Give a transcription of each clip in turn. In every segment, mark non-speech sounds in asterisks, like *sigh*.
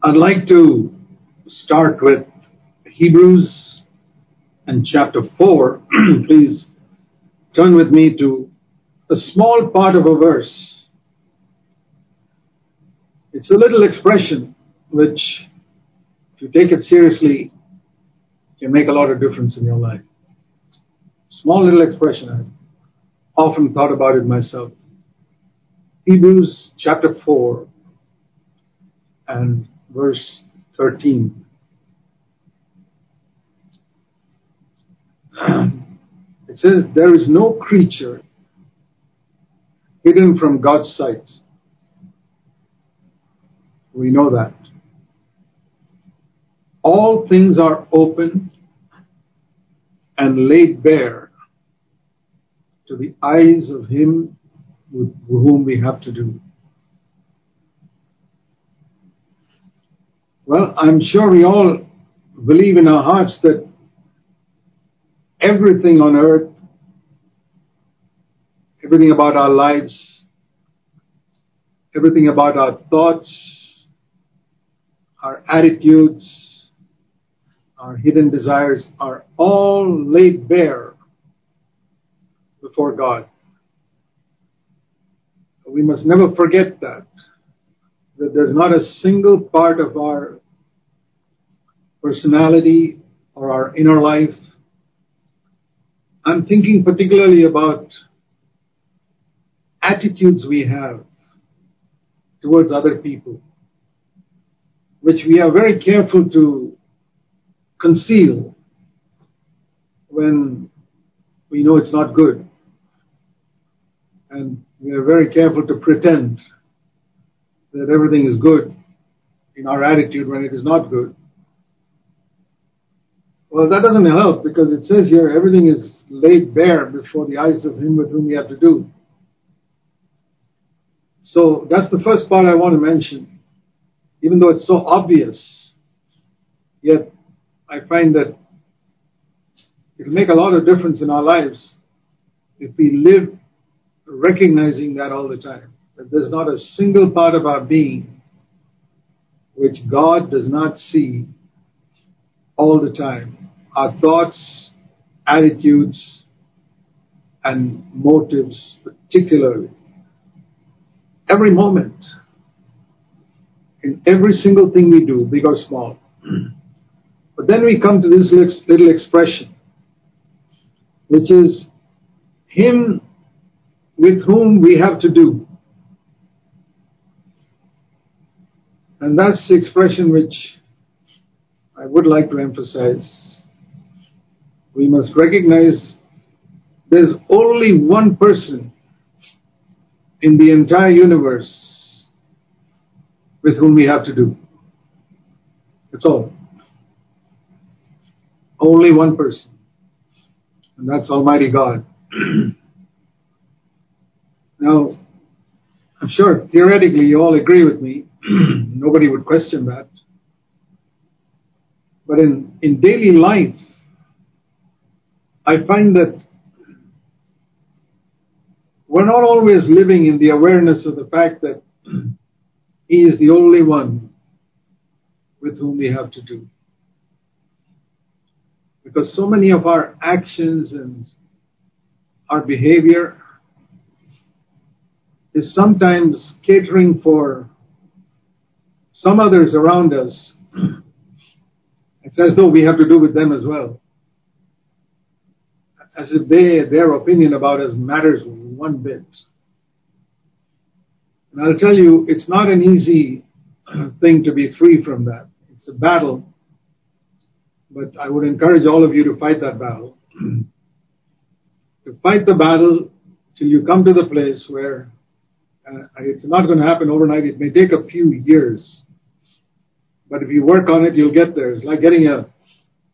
I'd like to start with Hebrews and chapter 4. *clears throat* Please turn with me to a small part of a verse. It's a little expression which, if you take it seriously, can make a lot of difference in your life. Small little expression. I've often thought about it myself. Hebrews chapter 4 and verse 13. *clears throat* It says, There is no creature hidden from God's sight. We know that. All things are open and laid bare to the eyes of Him with whom we have to do. Well, I'm sure we all believe in our hearts that everything on earth, everything about our lives, everything about our thoughts, our attitudes, our hidden desires are all laid bare before God. We must never forget that. That there's not a single part of our personality or our inner life. I'm thinking particularly about attitudes we have towards other people, which we are very careful to conceal when we know it's not good. And we are very careful to pretend that everything is good in our attitude when it is not good. Well, that doesn't help because it says here everything is laid bare before the eyes of him with whom we have to do. So that's the first part I want to mention. Even though it's so obvious, yet I find that it'll make a lot of difference in our lives if we live recognizing that all the time. That there's not a single part of our being which God does not see all the time. Our thoughts, attitudes, and motives, particularly. Every moment, in every single thing we do, big or small. *clears throat* But then we come to this little expression, which is Him with whom we have to do. And that's the expression which I would like to emphasize. We must recognize there's only one person in the entire universe with whom we have to do. That's all. Only one person. And that's Almighty God. *clears throat* now, I'm sure theoretically you all agree with me. *clears throat* Nobody would question that. But in, in daily life, I find that we're not always living in the awareness of the fact that He is the only one with whom we have to do. Because so many of our actions and our behavior is sometimes catering for some others around us *clears throat* it's as though we have to do with them as well. As if they, their opinion about us matters one bit. And I'll tell you, it's not an easy *clears throat* thing to be free from that. It's a battle. But I would encourage all of you to fight that battle. *clears throat* to fight the battle till you come to the place where uh, it's not going to happen overnight. It may take a few years. But if you work on it, you'll get there. It's like getting a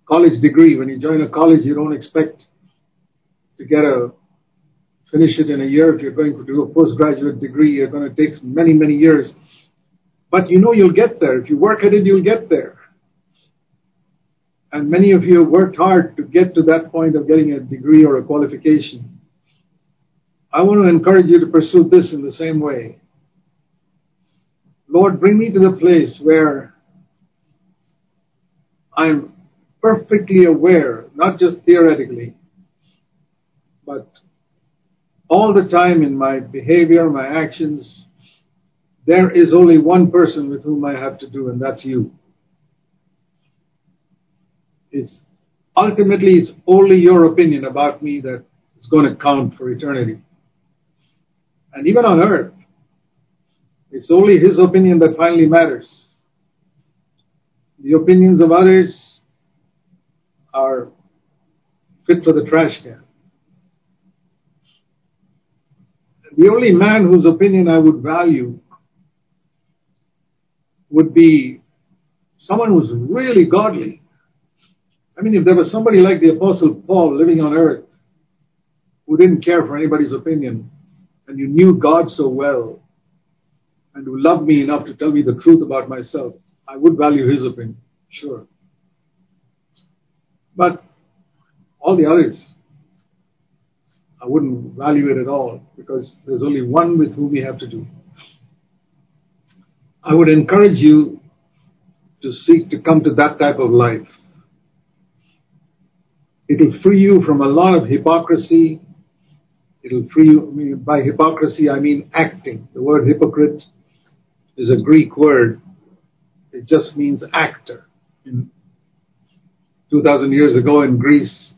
college degree. When you join a college, you don't expect to get a finish it in a year. If you're going to do a postgraduate degree, you're going to take many, many years. But you know you'll get there. If you work at it, you'll get there. And many of you have worked hard to get to that point of getting a degree or a qualification. I want to encourage you to pursue this in the same way. Lord, bring me to the place where I'm perfectly aware, not just theoretically, but all the time in my behavior, my actions, there is only one person with whom I have to do, and that's you. It's ultimately it's only your opinion about me that is going to count for eternity. And even on earth, it's only his opinion that finally matters. The opinions of others are fit for the trash can. The only man whose opinion I would value would be someone who's really godly. I mean, if there was somebody like the Apostle Paul living on earth who didn't care for anybody's opinion, and you knew God so well, and who loved me enough to tell me the truth about myself, I would value his opinion, sure. But all the others, I wouldn't value it at all because there's only one with whom we have to do. I would encourage you to seek to come to that type of life. It'll free you from a lot of hypocrisy. It'll free you, by hypocrisy I mean acting. The word hypocrite is a Greek word. It just means actor. In 2000 years ago in Greece,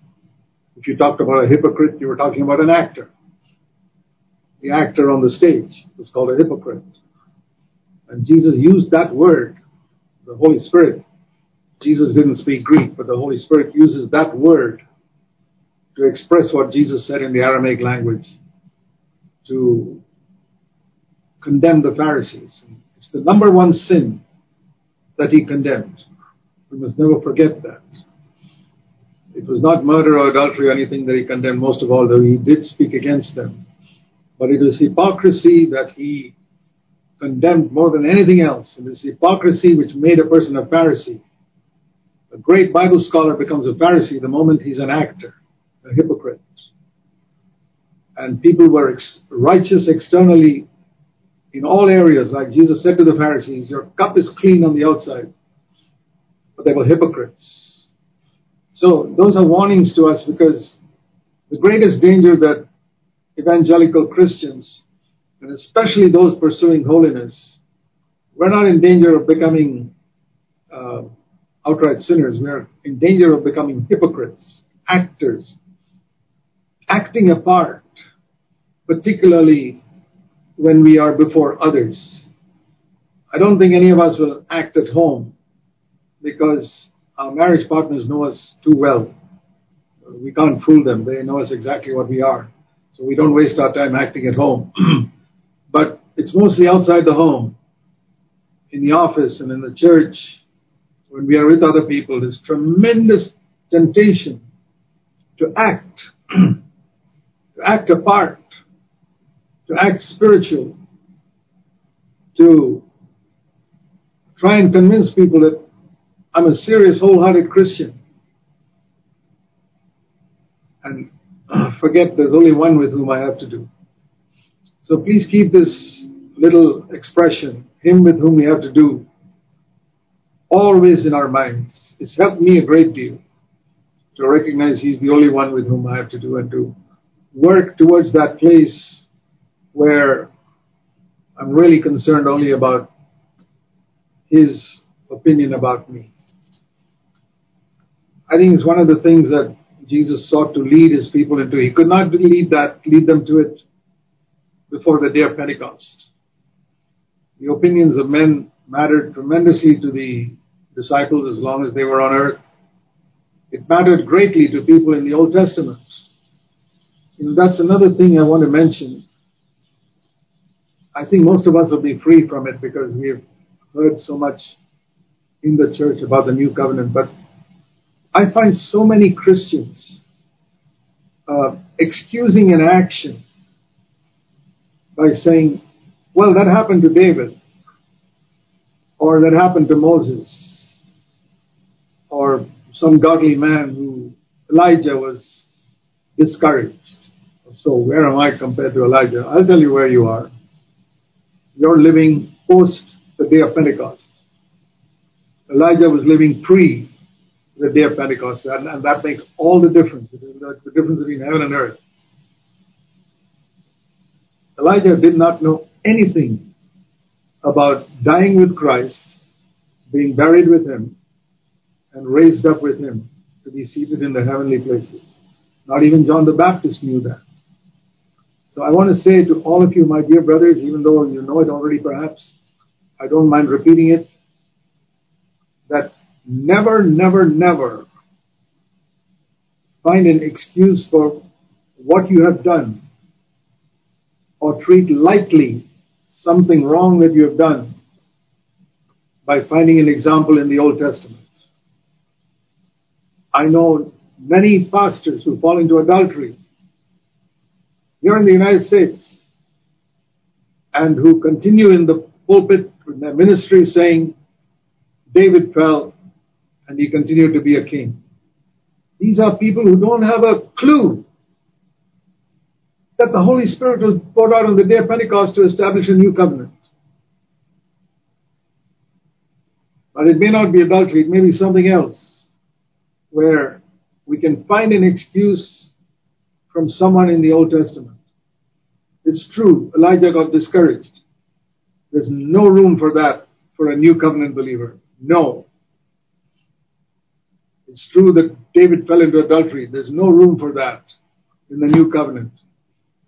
if you talked about a hypocrite, you were talking about an actor. The actor on the stage was called a hypocrite. And Jesus used that word, the Holy Spirit. Jesus didn't speak Greek, but the Holy Spirit uses that word to express what Jesus said in the Aramaic language to condemn the Pharisees. It's the number one sin that he condemned. We must never forget that. It was not murder or adultery or anything that he condemned most of all, though he did speak against them. But it was hypocrisy that he condemned more than anything else. And it's hypocrisy which made a person a Pharisee. A great Bible scholar becomes a Pharisee the moment he's an actor, a hypocrite. And people were ex- righteous externally in all areas, like Jesus said to the Pharisees, Your cup is clean on the outside. But they were hypocrites. So those are warnings to us because the greatest danger that evangelical Christians, and especially those pursuing holiness, we're not in danger of becoming uh, outright sinners. We're in danger of becoming hypocrites, actors, acting a part, particularly when we are before others. I don't think any of us will act at home because our marriage partners know us too well. We can't fool them. They know us exactly what we are. So we don't waste our time acting at home. *clears throat* but it's mostly outside the home, in the office and in the church, when we are with other people, there's tremendous temptation to act, *clears throat* to act a part, to act spiritual, to try and convince people that I'm a serious, wholehearted Christian. And uh, forget there's only one with whom I have to do. So please keep this little expression, him with whom we have to do, always in our minds. It's helped me a great deal to recognize he's the only one with whom I have to do and to work towards that place where I'm really concerned only about his opinion about me. I think it's one of the things that Jesus sought to lead his people into. He could not lead that, lead them to it before the day of Pentecost. The opinions of men mattered tremendously to the disciples as long as they were on earth. It mattered greatly to people in the Old Testament. Know, that's another thing I want to mention. I think most of us will be free from it because we have heard so much in the church about the new covenant, but I find so many Christians uh, excusing an action by saying, well, that happened to David, or that happened to Moses, or some godly man who Elijah was discouraged. So where am I compared to Elijah? I'll tell you where you are. You're living post the day of Pentecost. Elijah was living pre the day of Pentecost, and, and that makes all the difference. The, the difference between heaven and earth. Elijah did not know anything about dying with Christ, being buried with him, and raised up with him to be seated in the heavenly places. Not even John the Baptist knew that. So I want to say to all of you, my dear brothers, even though you know it already perhaps, I don't mind repeating it, that never, never, never find an excuse for what you have done or treat lightly something wrong that you have done by finding an example in the Old Testament. I know many pastors who fall into adultery here in the United States and who continue in the pulpit in their ministry saying, David fell and he continued to be a king. These are people who don't have a clue that the Holy Spirit was poured out on the day of Pentecost to establish a new covenant. But it may not be adultery, it may be something else where we can find an excuse from someone in the Old Testament. It's true, Elijah got discouraged. There's no room for that for a new covenant believer. No. It's true that David fell into adultery. There's no room for that in the new covenant.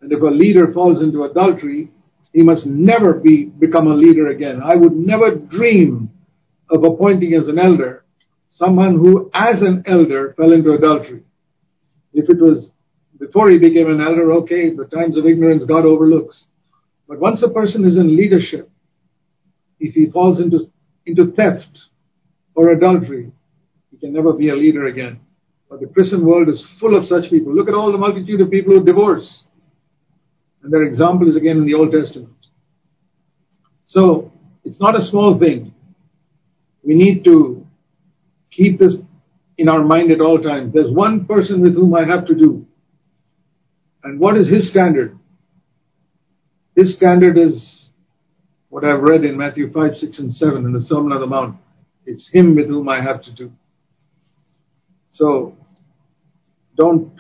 And if a leader falls into adultery, he must never be become a leader again. I would never dream of appointing as an elder someone who, as an elder, fell into adultery. If it was before he became an elder, okay, the times of ignorance God overlooks. But once a person is in leadership, if he falls into, into theft or adultery, he can never be a leader again. But the Christian world is full of such people. Look at all the multitude of people who divorce. And their example is again in the Old Testament. So, it's not a small thing. We need to keep this in our mind at all times. There's one person with whom I have to do. And what is his standard? His standard is what I've read in Matthew 5, 6, and 7 in the Sermon on the Mount. It's him with whom I have to do. So, don't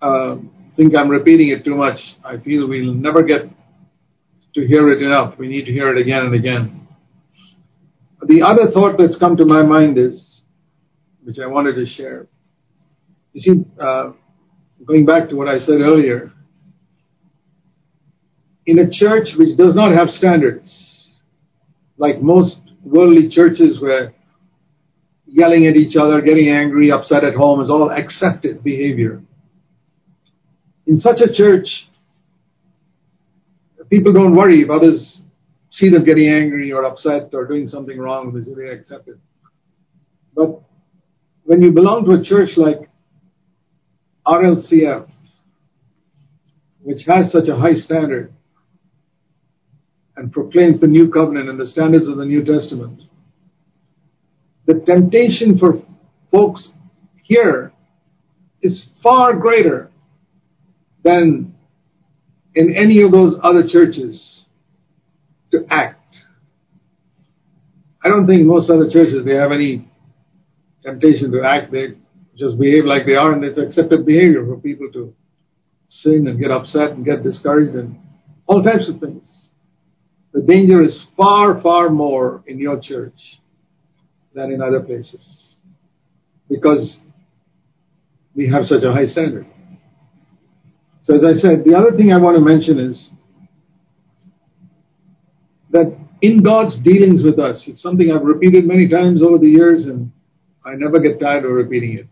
uh, think I'm repeating it too much. I feel we'll never get to hear it enough. We need to hear it again and again. The other thought that's come to my mind is, which I wanted to share. You see, uh, going back to what I said earlier, in a church which does not have standards, like most worldly churches where yelling at each other, getting angry, upset at home is all accepted behavior. In such a church, people don't worry if others see them getting angry or upset or doing something wrong, they say they accept it. But when you belong to a church like RLCF, which has such a high standard and proclaims the new covenant and the standards of the New Testament, the temptation for folks here is far greater than in any of those other churches to act. I don't think most other churches they have any temptation to act. They just behave like they are, and it's accepted behavior for people to sin and get upset and get discouraged and all types of things. The danger is far, far more in your church than in other places because we have such a high standard. So as I said, the other thing I want to mention is that in God's dealings with us, it's something I've repeated many times over the years and I never get tired of repeating it.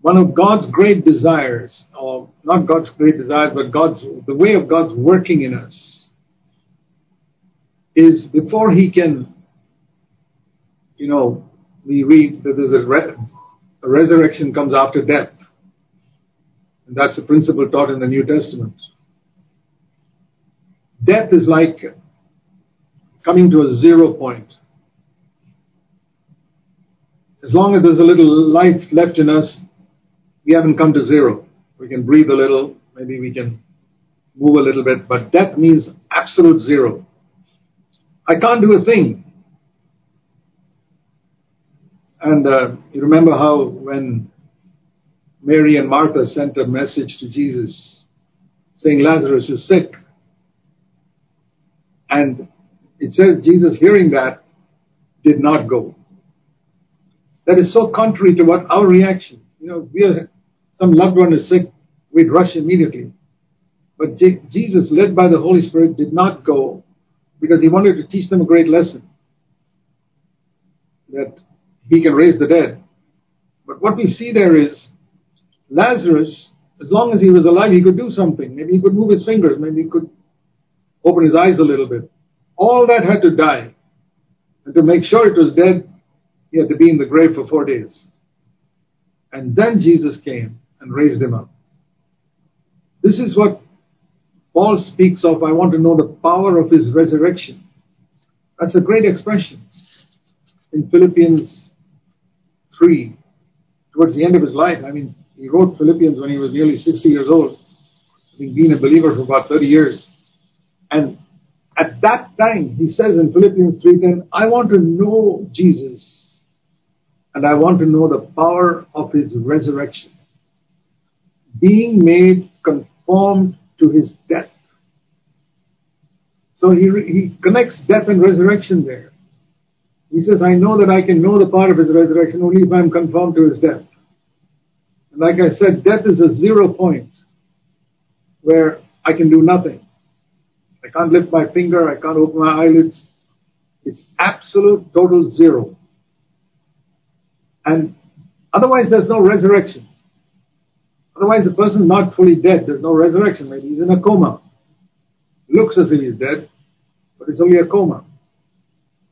One of God's great desires, or not God's great desires, but God's, the way of God's working in us is before He can you know, we read that there's a, re- a resurrection comes after death. And that's a principle taught in the New Testament. Death is like coming to a zero point. As long as there's a little life left in us, we haven't come to zero. We can breathe a little, maybe we can move a little bit, but death means absolute zero. I can't do a thing And uh, you remember how when Mary and Martha sent a message to Jesus saying Lazarus is sick. And it says Jesus hearing that did not go. That is so contrary to what our reaction. You know, we are, some loved one is sick, we'd rush immediately. But J- Jesus, led by the Holy Spirit, did not go because he wanted to teach them a great lesson that he can raise the dead. But what we see there is Lazarus, as long as he was alive, he could do something. Maybe he could move his fingers, maybe he could open his eyes a little bit. All that had to die. And to make sure it was dead, he had to be in the grave for four days. And then Jesus came and raised him up. This is what Paul speaks of. I want to know the power of his resurrection. That's a great expression. In Philippians 3, towards the end of his life, I mean, he wrote Philippians when he was nearly 60 years old, having been a believer for about 30 years. And at that time, he says in Philippians 3.10, I want to know Jesus and I want to know the power of his resurrection. Being made conformed to his death. So he, he connects death and resurrection there. He says, I know that I can know the power of his resurrection only if I'm conformed to his death. And like I said, death is a zero point where I can do nothing. I can't lift my finger, I can't open my eyelids. It's absolute total zero. And otherwise there's no resurrection. Otherwise the person's not fully dead, there's no resurrection. Maybe he's in a coma. Looks as if he's dead, but it's only a coma.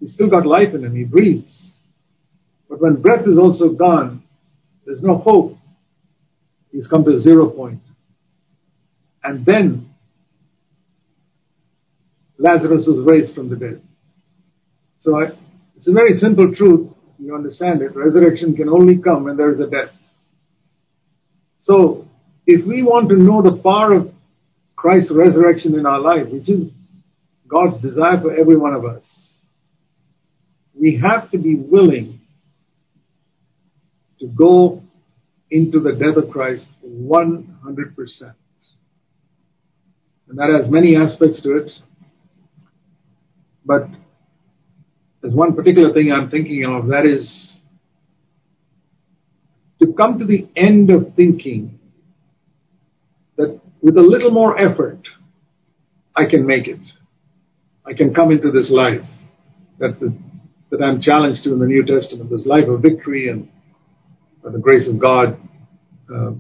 He's still got life in him, he breathes. But when breath is also gone, there's no hope. He's come to zero point. And then Lazarus was raised from the dead. So I, it's a very simple truth. You understand it. Resurrection can only come when there is a death. So if we want to know the power of Christ's resurrection in our life, which is God's desire for every one of us, we have to be willing to go into the death of Christ 100%. And that has many aspects to it. But there's one particular thing I'm thinking of that is to come to the end of thinking that with a little more effort, I can make it. I can come into this life that, the, that I'm challenged to in the New Testament, this life of victory and by the grace of God, uh,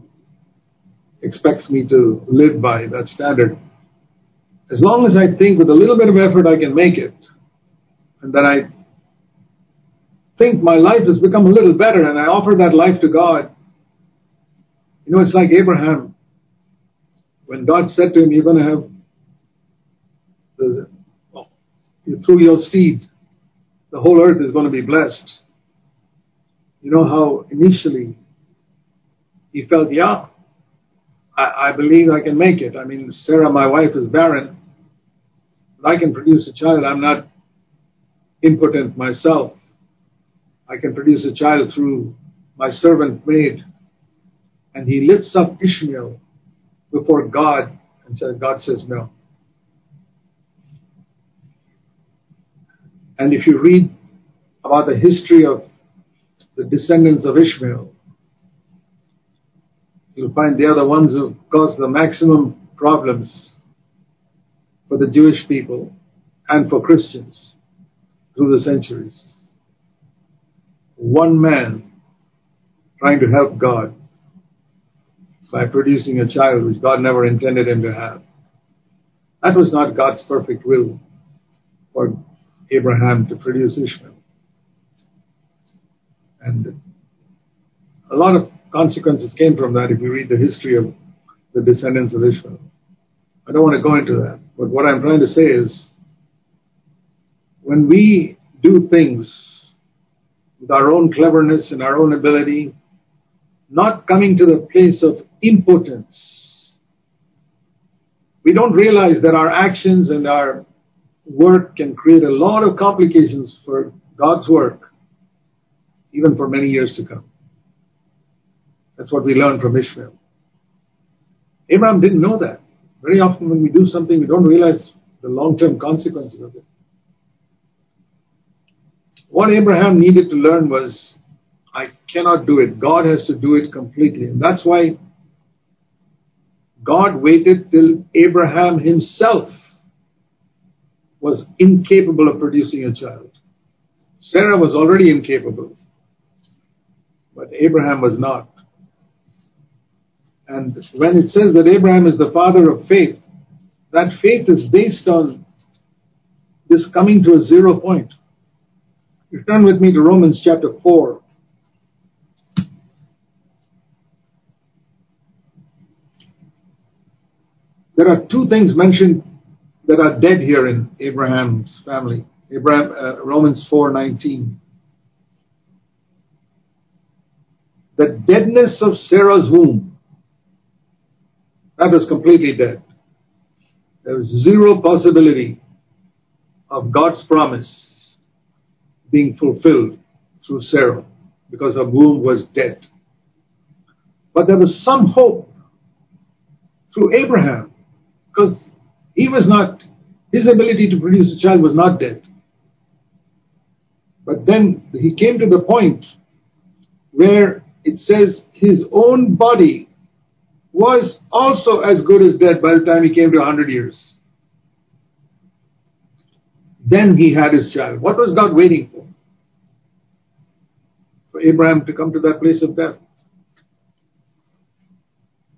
expects me to live by that standard. As long as I think with a little bit of effort I can make it, and that I think my life has become a little better and I offer that life to God, you know, it's like Abraham. When God said to him, You're going to have, well, through your seed, the whole earth is going to be blessed. You know how initially he felt, yeah, I, I believe I can make it. I mean, Sarah, my wife, is barren, but I can produce a child. I'm not impotent myself. I can produce a child through my servant maid. And he lifts up Ishmael before God and says, God says no. And if you read about the history of the descendants of Ishmael, you'll find they are the ones who caused the maximum problems for the Jewish people and for Christians through the centuries. One man trying to help God by producing a child which God never intended him to have. That was not God's perfect will for Abraham to produce Ishmael. And a lot of consequences came from that if you read the history of the descendants of Ishmael. I don't want to go into that, but what I'm trying to say is when we do things with our own cleverness and our own ability, not coming to the place of impotence, we don't realize that our actions and our work can create a lot of complications for God's work even for many years to come. That's what we learn from Ishmael. Abraham didn't know that. Very often when we do something, we don't realize the long-term consequences of it. What Abraham needed to learn was, I cannot do it. God has to do it completely. And that's why God waited till Abraham himself was incapable of producing a child. Sarah was already incapable, but Abraham was not. And when it says that Abraham is the father of faith, that faith is based on this coming to a zero point. You turn with me to Romans chapter 4. There are two things mentioned that are dead here in Abraham's family. Abraham, uh, Romans 4:19. The deadness of Sarah's womb that was completely dead. There was zero possibility of God's promise being fulfilled through Sarah because her womb was dead. But there was some hope through Abraham because he was not, his ability to produce a child was not dead. But then he came to the point where it says his own body was also as good as dead by the time he came to 100 years. Then he had his child. What was God waiting for? For Abraham to come to that place of death.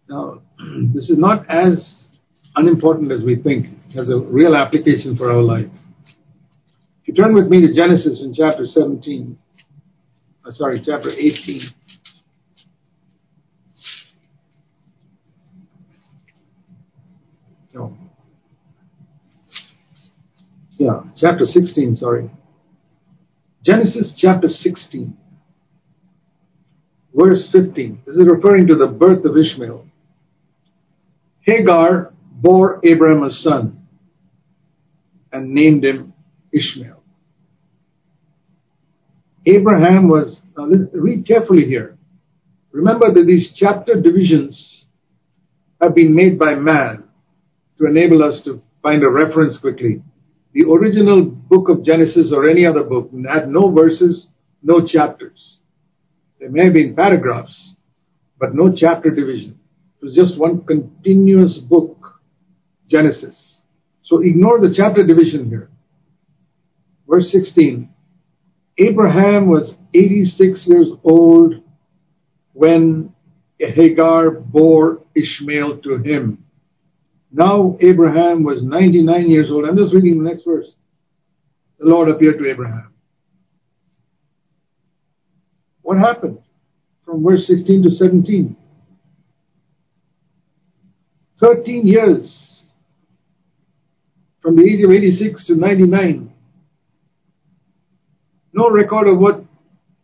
Now, *clears throat* this is not as unimportant as we think. Has a real application for our life. If you turn with me to Genesis in chapter 17, uh, sorry, chapter 18. No. Yeah, chapter 16, sorry. Genesis chapter 16, verse 15. This is referring to the birth of Ishmael. Hagar bore Abraham a son and named him Ishmael. Abraham was, now read carefully here. Remember that these chapter divisions have been made by man to enable us to find a reference quickly. The original book of Genesis or any other book had no verses, no chapters. There may have been paragraphs, but no chapter division. It was just one continuous book, Genesis. So ignore the chapter division here. Verse 16. Abraham was 86 years old when Hagar bore Ishmael to him. Now Abraham was 99 years old. I'm just reading the next verse. The Lord appeared to Abraham. What happened from verse 16 to 17? 13 years from the age of 86 to 99. No record of what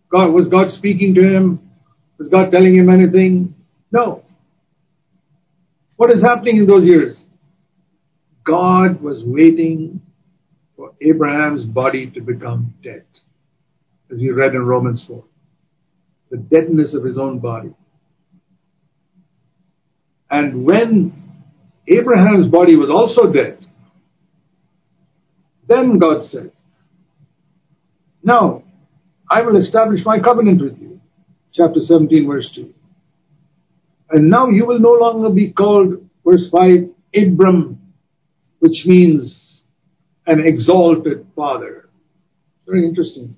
God was God speaking to him? Was God telling him anything? No. What is happening in those years? God was waiting for Abraham's body to become dead, as we read in Romans 4. The deadness of his own body. And when Abraham's body was also dead, then God said, Now I will establish my covenant with you. Chapter 17, verse 2. And now you will no longer be called, verse 5, Abram, which means an exalted father. Very interesting.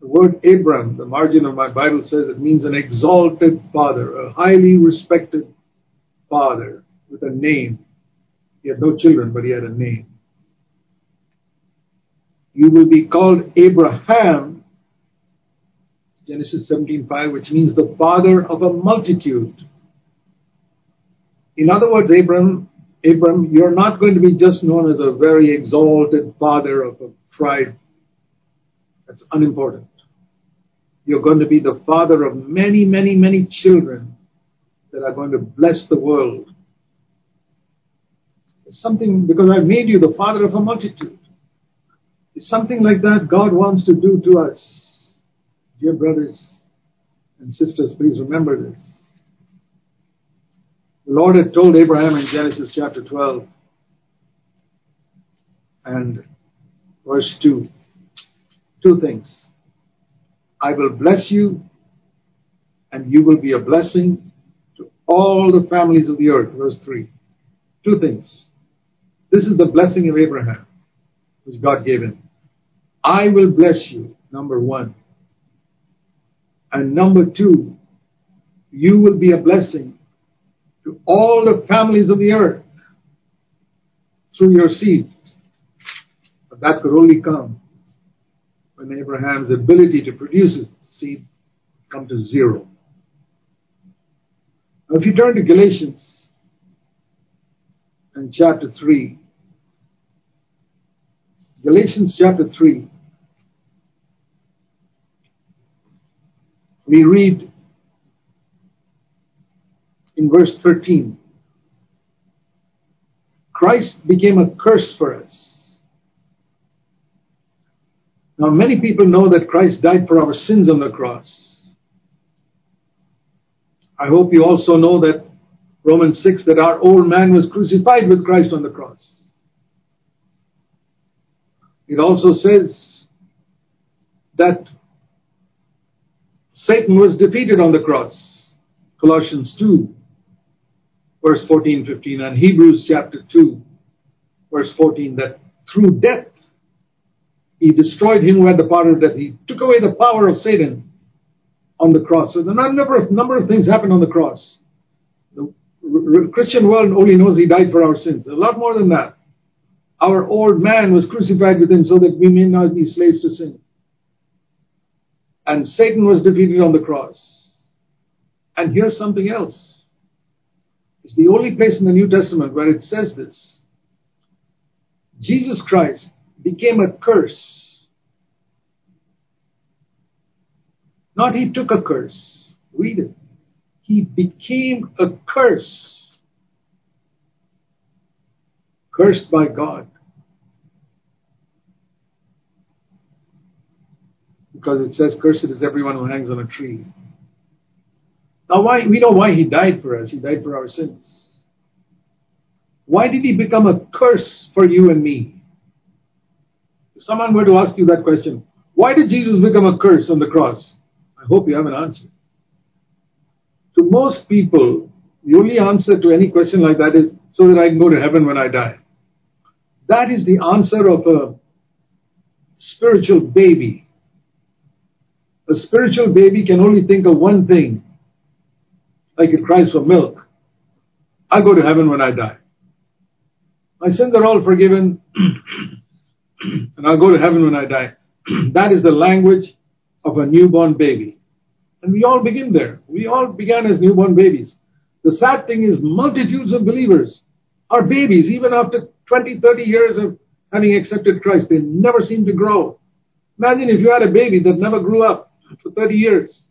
The word Abram, the margin of my Bible says it means an exalted father, a highly respected father with a name. He had no children, but he had a name. You will be called Abraham, Genesis 17:5, which means the father of a multitude. In other words, Abram, Abram, you're not going to be just known as a very exalted father of a tribe. That's unimportant. You're going to be the father of many, many, many children that are going to bless the world. Something, because I've made you the father of a multitude. It's something like that God wants to do to us. Dear brothers and sisters, please remember this. The Lord had told Abraham in Genesis chapter 12 and verse 2 two things. I will bless you, and you will be a blessing to all the families of the earth. Verse 3. Two things. This is the blessing of Abraham, which God gave him. I will bless you, number one. And number two, you will be a blessing to all the families of the earth through your seed. But that could only come when Abraham's ability to produce his seed come to zero. Now, if you turn to Galatians and chapter 3, Galatians chapter 3, we read in verse 13 Christ became a curse for us. Now, many people know that Christ died for our sins on the cross. I hope you also know that Romans 6 that our old man was crucified with Christ on the cross. It also says that Satan was defeated on the cross. Colossians 2, verse 14, 15, and Hebrews chapter 2, verse 14, that through death he destroyed him who had the power of death. He took away the power of Satan on the cross. So the number of, number of things happened on the cross. The Christian world only knows he died for our sins. A lot more than that. Our old man was crucified with him so that we may not be slaves to sin. And Satan was defeated on the cross. And here's something else. It's the only place in the New Testament where it says this. Jesus Christ became a curse. Not he took a curse. Read it. He became a curse. Cursed by God. because it says, Cursed is everyone who hangs on a tree. Now, why, we know why he died for us. He died for our sins. Why did he become a curse for you and me? If someone were to ask you that question, why did Jesus become a curse on the cross? I hope you have an answer. To most people, the only answer to any question like that is so that I can go to heaven when I die. That is the answer of a spiritual baby. A spiritual baby can only think of one thing, like it cries for milk. I'll go to heaven when I die. My sins are all forgiven, *clears throat* and I'll go to heaven when I die. *clears throat* that is the language of a newborn baby. And we all begin there. We all began as newborn babies. The sad thing is, multitudes of believers are babies, even after 20, 30 years of having accepted Christ. They never seem to grow. Imagine if you had a baby that never grew up for 30 years.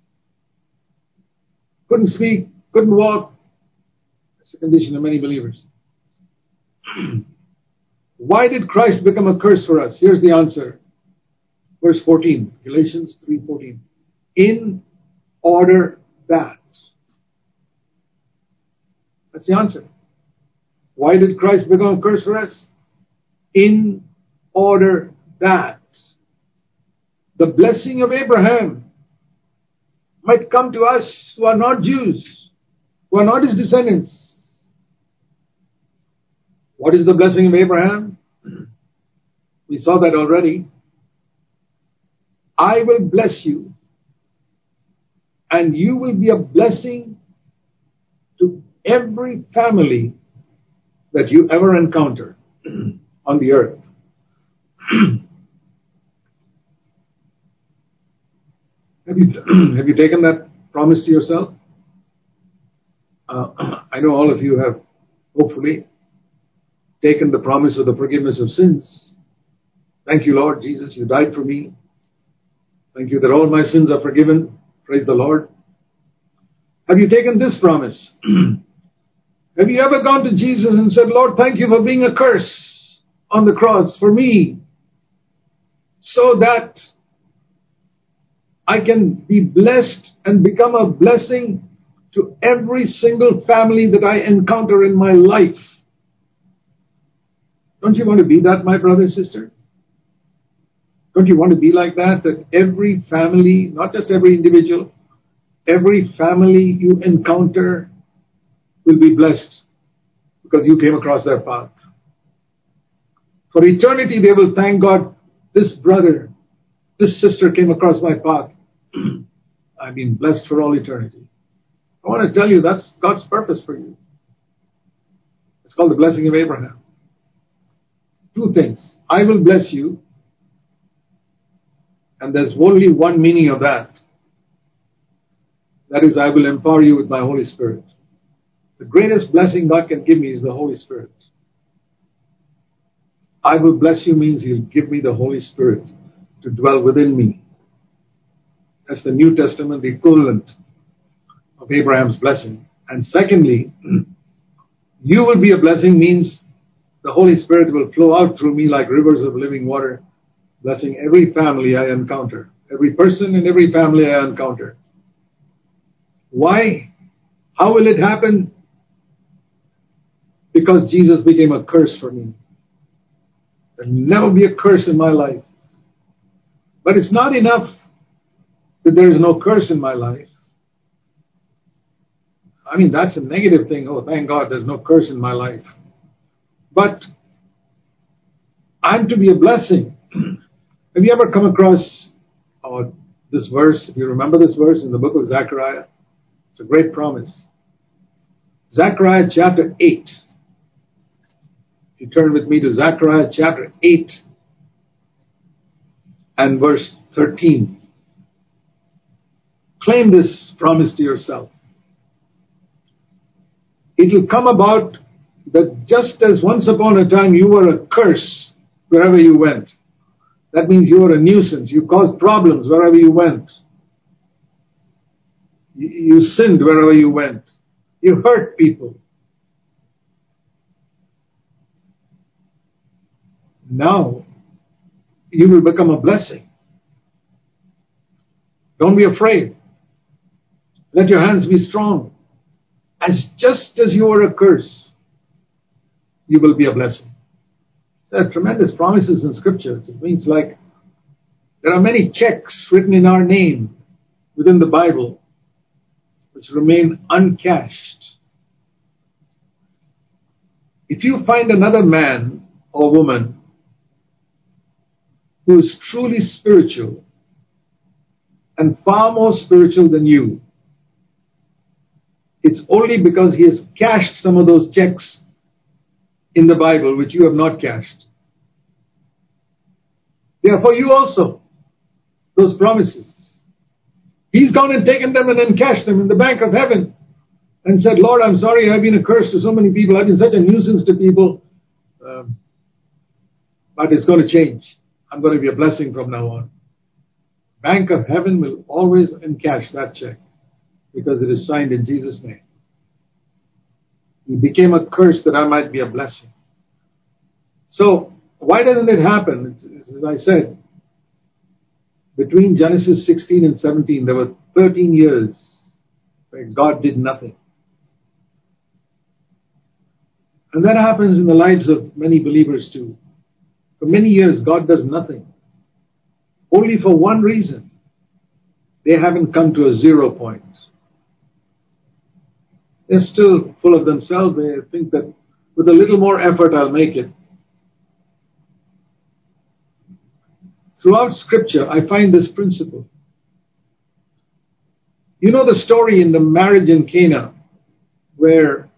Couldn't speak, couldn't walk. That's the condition of many believers. *clears throat* Why did Christ become a curse for us? Here's the answer. Verse 14, Galatians 3:14. In order that. That's the answer. Why did Christ become a curse for us? In order that the blessing of Abraham might come to us who are not Jews, who are not his descendants. What is the blessing of Abraham? *clears throat* We saw that already. I will bless you, and you will be a blessing every family that you ever encounter *clears throat* on the earth. *clears throat* Have you, *clears throat* have you taken that promise to yourself? Uh, I know all of you have, hopefully, taken the promise of the forgiveness of sins. Thank you, Lord Jesus, you died for me. Thank you that all my sins are forgiven. Praise the Lord. Have you taken this promise? Have you ever gone to Jesus and said, Lord, thank you for being a curse on the cross for me so that I can be blessed and become a blessing to every single family that I encounter in my life. Don't you want to be that, my brother, sister? Don't you want to be like that? That every family, not just every individual, every family you encounter will be blessed because you came across their path. For eternity, they will thank God, this brother, this sister came across my path. *clears throat* I've been blessed for all eternity. I want to tell you that's God's purpose for you. It's called the blessing of Abraham. Two things. I will bless you, and there's only one meaning of that. That is, I will empower you with my Holy Spirit. The greatest blessing God can give me is the Holy Spirit. I will bless you means He'll give me the Holy Spirit to dwell within me. That's the New Testament equivalent of Abraham's blessing. And secondly, *clears throat* you will be a blessing means the Holy Spirit will flow out through me like rivers of living water, blessing every family I encounter, every person and every family I encounter. Why? How will it happen? Because Jesus became a curse for me. There'll never be a curse in my life. But it's not enough that there is no curse in my life. I mean, that's a negative thing. Oh, thank God there's no curse in my life. But I'm to be a blessing. *clears throat* Have you ever come across uh, this verse? If you remember this verse in the book of Zechariah, it's a great promise. Zechariah chapter 8. You turn with me to Zechariah chapter 8 and verse 13. Claim this promise to yourself. It will come about that just as once upon a time you were a curse wherever you went, that means you were a nuisance. You caused problems wherever you went. You sinned wherever you went. You hurt people. Now, you will become a blessing. Don't be afraid. Let your hands be strong. As just as you are a curse, you will be a blessing. There are tremendous promises in scripture. It means like there are many checks written in our name within the Bible which remain uncashed. If you find another man or woman who is truly spiritual and far more spiritual than you, it's only because he has cashed some of those checks in the Bible which you have not cashed. For you also, those promises. He's gone and taken them and then cashed them in the bank of heaven and said, Lord, I'm sorry I've been a curse to so many people. I've been such a nuisance to people. Um, but it's going to change. I'm going to be a blessing from now on. Bank of heaven will always encash that check because it is signed in Jesus' name. He became a curse that I might be a blessing. So, why doesn't it happen? As I said, between Genesis 16 and 17, there were 13 years where God did nothing. And that happens in the lives of many believers too. For many years, God does nothing. Only for one reason. They haven't come to a zero point. They're still full of themselves. They think that with a little more effort, I'll make it. Throughout scripture, I find this principle. You know the story in the marriage in Cana where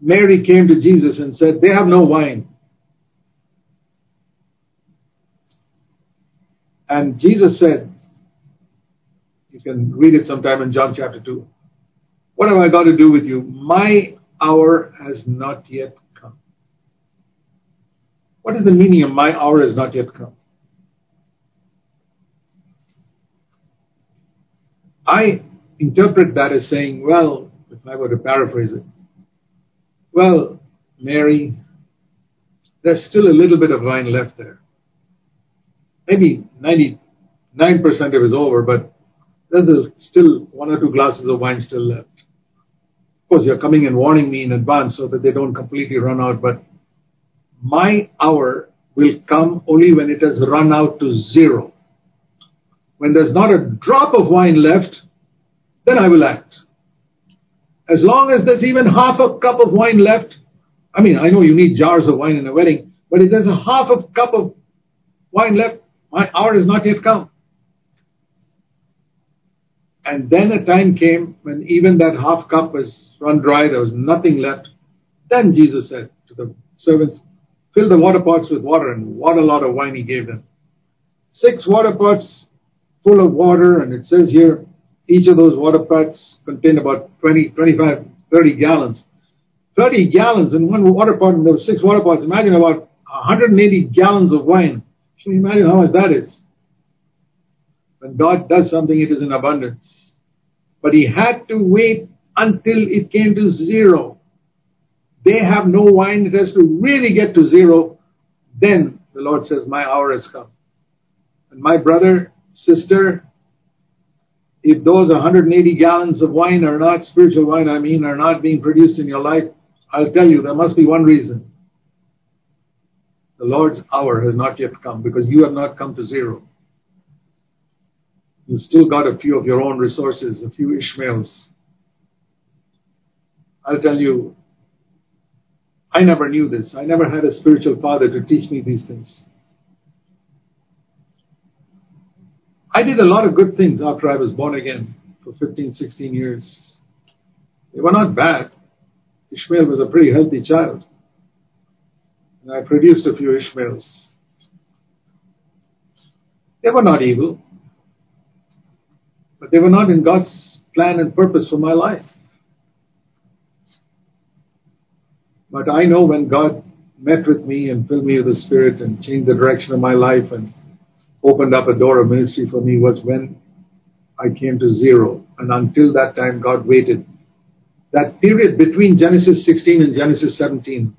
Mary came to Jesus and said, They have no wine. And Jesus said, You can read it sometime in John chapter 2. What have I got to do with you? My hour has not yet come. What is the meaning of my hour has not yet come? I interpret that as saying, well, if I were to paraphrase it, well, Mary, there's still a little bit of wine left there. Maybe 99% of it is over, but there's still one or two glasses of wine still left. Of course, you're coming and warning me in advance so that they don't completely run out, but my hour will come only when it has run out to zero. When there's not a drop of wine left, then I will act. As long as there's even half a cup of wine left, I mean, I know you need jars of wine in a wedding, but if there's a half a cup of wine left, my hour has not yet come. And then a time came when even that half cup was run dry, there was nothing left. Then Jesus said to the servants, fill the water pots with water, and what a lot of wine he gave them. Six water pots full of water, and it says here, each of those water pots contained about 20, 25, 30 gallons. 30 gallons in one water pot, and there were six water pots. Imagine about 180 gallons of wine. You imagine how much that is? When God does something, it is in abundance. But he had to wait until it came to zero. They have no wine, it has to really get to zero. Then the Lord says, My hour has come. And my brother, sister, if those 180 gallons of wine are not spiritual wine, I mean, are not being produced in your life, I'll tell you, there must be one reason. The Lord's hour has not yet come because you have not come to zero. You've still got a few of your own resources, a few Ishmaels. I'll tell you, I never knew this. I never had a spiritual father to teach me these things. I did a lot of good things after I was born again for 15, 16 years. They were not bad. Ishmael was a pretty healthy child. And I produced a few Ishmaels. They were not evil, but they were not in God's plan and purpose for my life. But I know when God met with me and filled me with the Spirit and changed the direction of my life and opened up a door of ministry for me was when I came to zero. And until that time, God waited. That period between Genesis 16 and Genesis 17,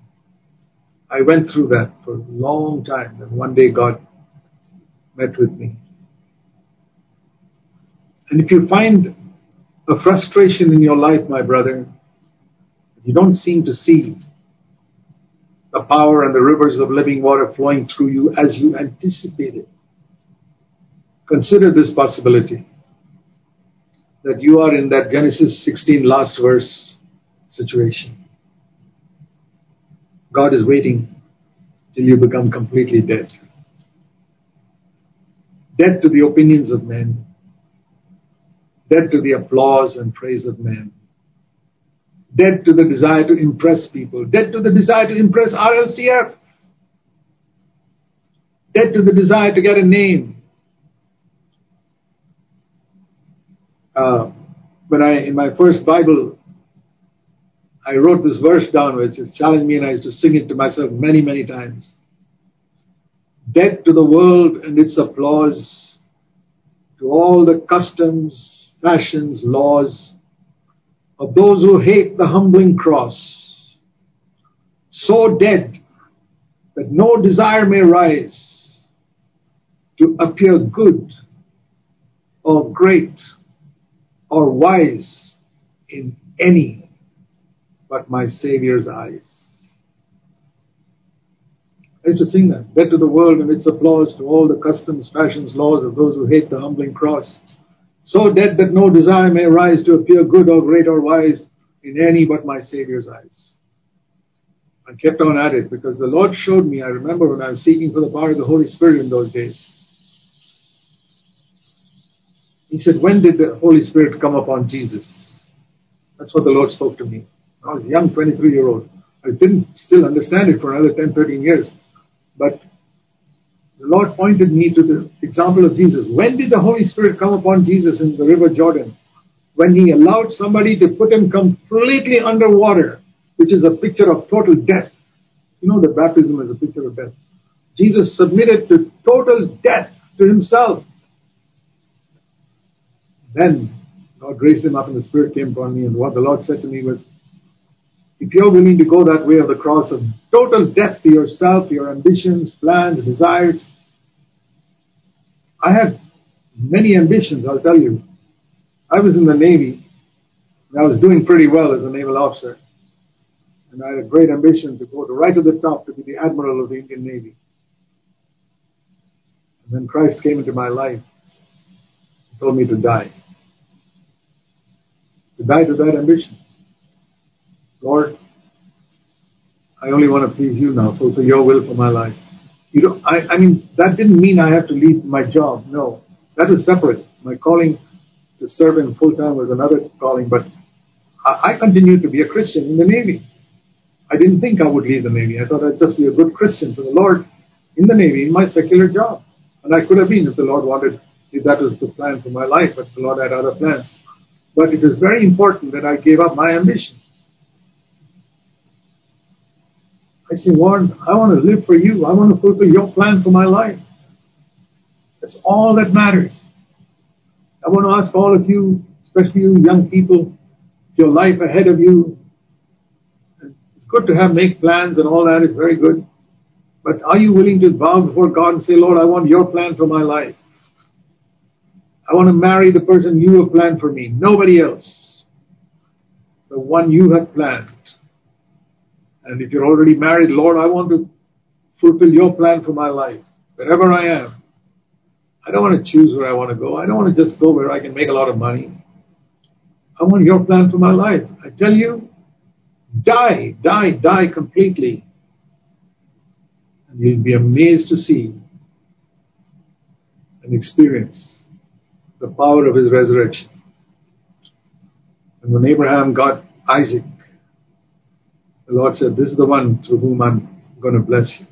I went through that for a long time. And one day God met with me. And if you find a frustration in your life, my brother, you don't seem to see the power and the rivers of living water flowing through you as you anticipated. Consider this possibility that you are in that Genesis 16 last verse situation. God is waiting till you become completely dead. Dead to the opinions of men, dead to the applause and praise of men, dead to the desire to impress people, dead to the desire to impress RLCF, dead to the desire to get a name, uh, when I, in my first Bible, I wrote this verse down, which has challenged me, and I used to sing it to myself many, many times. Dead to the world and its applause, to all the customs, fashions, laws of those who hate the humbling cross. So dead that no desire may rise to appear good or great or wise in any but my Savior's eyes. I used to sing that. Dead to the world and its applause, to all the customs, fashions, laws of those who hate the humbling cross. So dead that no desire may rise to appear good or great or wise in any but my Savior's eyes. I kept on at it because the Lord showed me, I remember when I was seeking for the power of the Holy Spirit in those days. He said, When did the Holy Spirit come upon Jesus? That's what the Lord spoke to me. I was young 23 year old. I didn't still understand it for another 10, 13 years. But the Lord pointed me to the example of Jesus. When did the Holy Spirit come upon Jesus in the River Jordan? When he allowed somebody to put him completely underwater, which is a picture of total death. You know that baptism is a picture of death. Jesus submitted to total death to himself then God raised him up and the Spirit came upon me. And what the Lord said to me was, if you're willing to go that way of the cross of total death to yourself, your ambitions, plans, desires, I had many ambitions, I'll tell you. I was in the Navy, and I was doing pretty well as a naval officer. And I had a great ambition to go to right to the top to be the Admiral of the Indian Navy. And then Christ came into my life and told me to die. To die to that ambition. Lord, I only want to please you now, fulfill your will for my life. You know, I, I mean, that didn't mean I have to leave my job. No, that was separate. My calling to serve in full time was another calling, but I, I continued to be a Christian in the Navy. I didn't think I would leave the Navy. I thought I'd just be a good Christian to the Lord in the Navy, in my secular job. And I could have been if the Lord wanted, if that was the plan for my life, but the Lord had other plans. But it was very important that I gave up my ambition. I said, Lord, I want to live for you. I want to fulfill your plan for my life. That's all that matters. I want to ask all of you, especially you young people, your life ahead of you. It's good to have make plans and all that is very good. But are you willing to bow before God and say, Lord, I want your plan for my life? I want to marry the person you have planned for me, nobody else. The one you have planned. And if you're already married, Lord, I want to fulfill your plan for my life, wherever I am. I don't want to choose where I want to go. I don't want to just go where I can make a lot of money. I want your plan for my life. I tell you, die, die, die completely. And you'll be amazed to see and experience the power of his resurrection. And when Abraham got Isaac, the Lord said, This is the one through whom I'm going to bless you.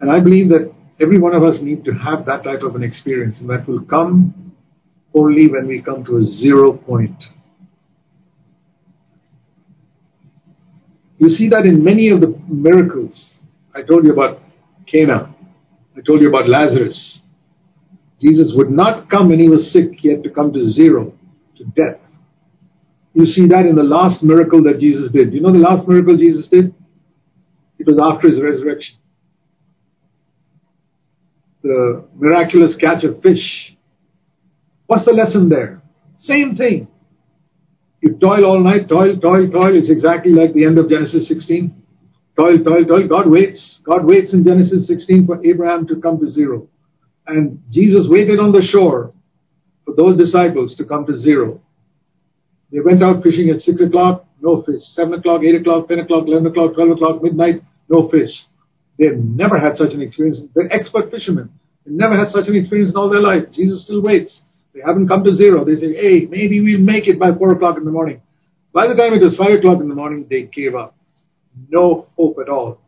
And I believe that every one of us need to have that type of an experience, and that will come only when we come to a zero point. You see that in many of the miracles. I told you about Cana. I told you about Lazarus. Jesus would not come when he was sick, he had to come to zero, to death. You see that in the last miracle that Jesus did. You know the last miracle Jesus did? It was after his resurrection. The miraculous catch of fish. What's the lesson there? Same thing. You toil all night, toil, toil, toil. It's exactly like the end of Genesis 16. Toil, toil, toil. God waits. God waits in Genesis 16 for Abraham to come to zero. And Jesus waited on the shore for those disciples to come to zero. They went out fishing at 6 o'clock, no fish. 7 o'clock, 8 o'clock, 10 o'clock, 11 o'clock, 12 o'clock, midnight, no fish. They've never had such an experience. They're expert fishermen. They've never had such an experience in all their life. Jesus still waits. They haven't come to zero. They say, hey, maybe we'll make it by 4 o'clock in the morning. By the time it was 5 o'clock in the morning, they gave up. No hope at all.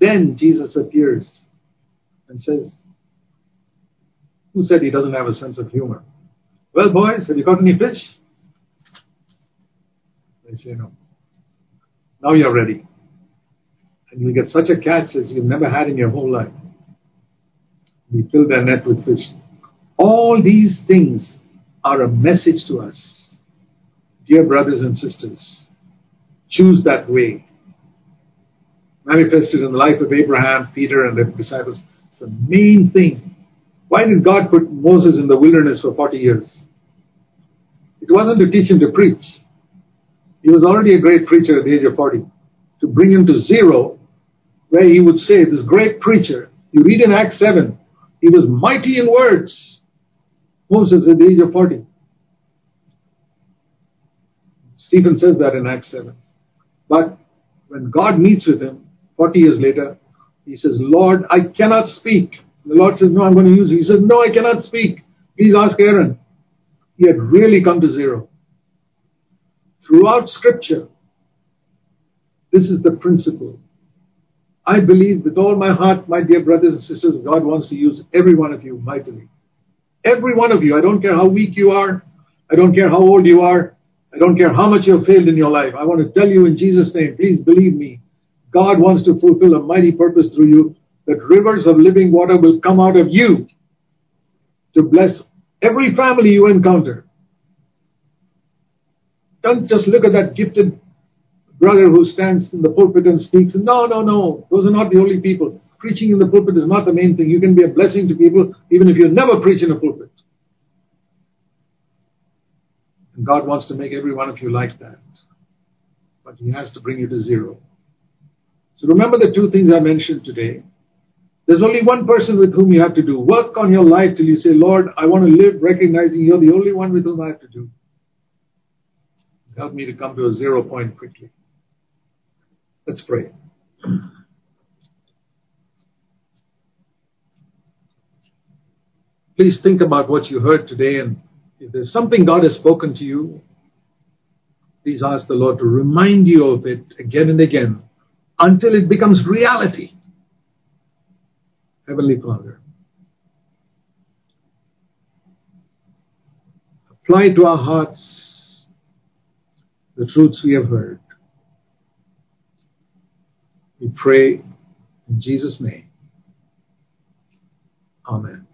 Then Jesus appears and says, Who said he doesn't have a sense of humor? Well, boys, have you caught any fish? They say no. Now you're ready. And you'll get such a catch as you've never had in your whole life. We fill their net with fish. All these things are a message to us. Dear brothers and sisters, choose that way. Manifested in the life of Abraham, Peter, and the disciples. It's the main thing. Why did God put Moses in the wilderness for 40 years? It wasn't to teach him to preach. He was already a great preacher at the age of 40. To bring him to zero, where he would say, this great preacher, you read in Acts 7, he was mighty in words. Moses at the age of 40. Stephen says that in Acts 7. But when God meets with him 40 years later, he says, Lord, I cannot speak. The Lord says, No, I'm going to use you. He says, No, I cannot speak. Please ask Aaron. He had really come to zero throughout Scripture. This is the principle. I believe with all my heart, my dear brothers and sisters, God wants to use every one of you mightily. Every one of you. I don't care how weak you are. I don't care how old you are. I don't care how much you have failed in your life. I want to tell you in Jesus' name, please believe me. God wants to fulfill a mighty purpose through you that rivers of living water will come out of you to bless every family you encounter. Don't just look at that gifted brother who stands in the pulpit and speaks. No, no, no. Those are not the only people. Preaching in the pulpit is not the main thing. You can be a blessing to people even if you never preach in a pulpit. And God wants to make every one of you like that. But He has to bring you to zero. So remember the two things I mentioned today. There's only one person with whom you have to do. Work on your life till you say, Lord, I want to live recognizing you're the only one with whom I have to do. Help me to come to a zero point quickly. Let's pray. Please think about what you heard today and if there's something God has spoken to you, please ask the Lord to remind you of it again and again until it becomes reality. Heavenly Father, apply to our hearts the truths we have heard. We pray in Jesus' name. Amen.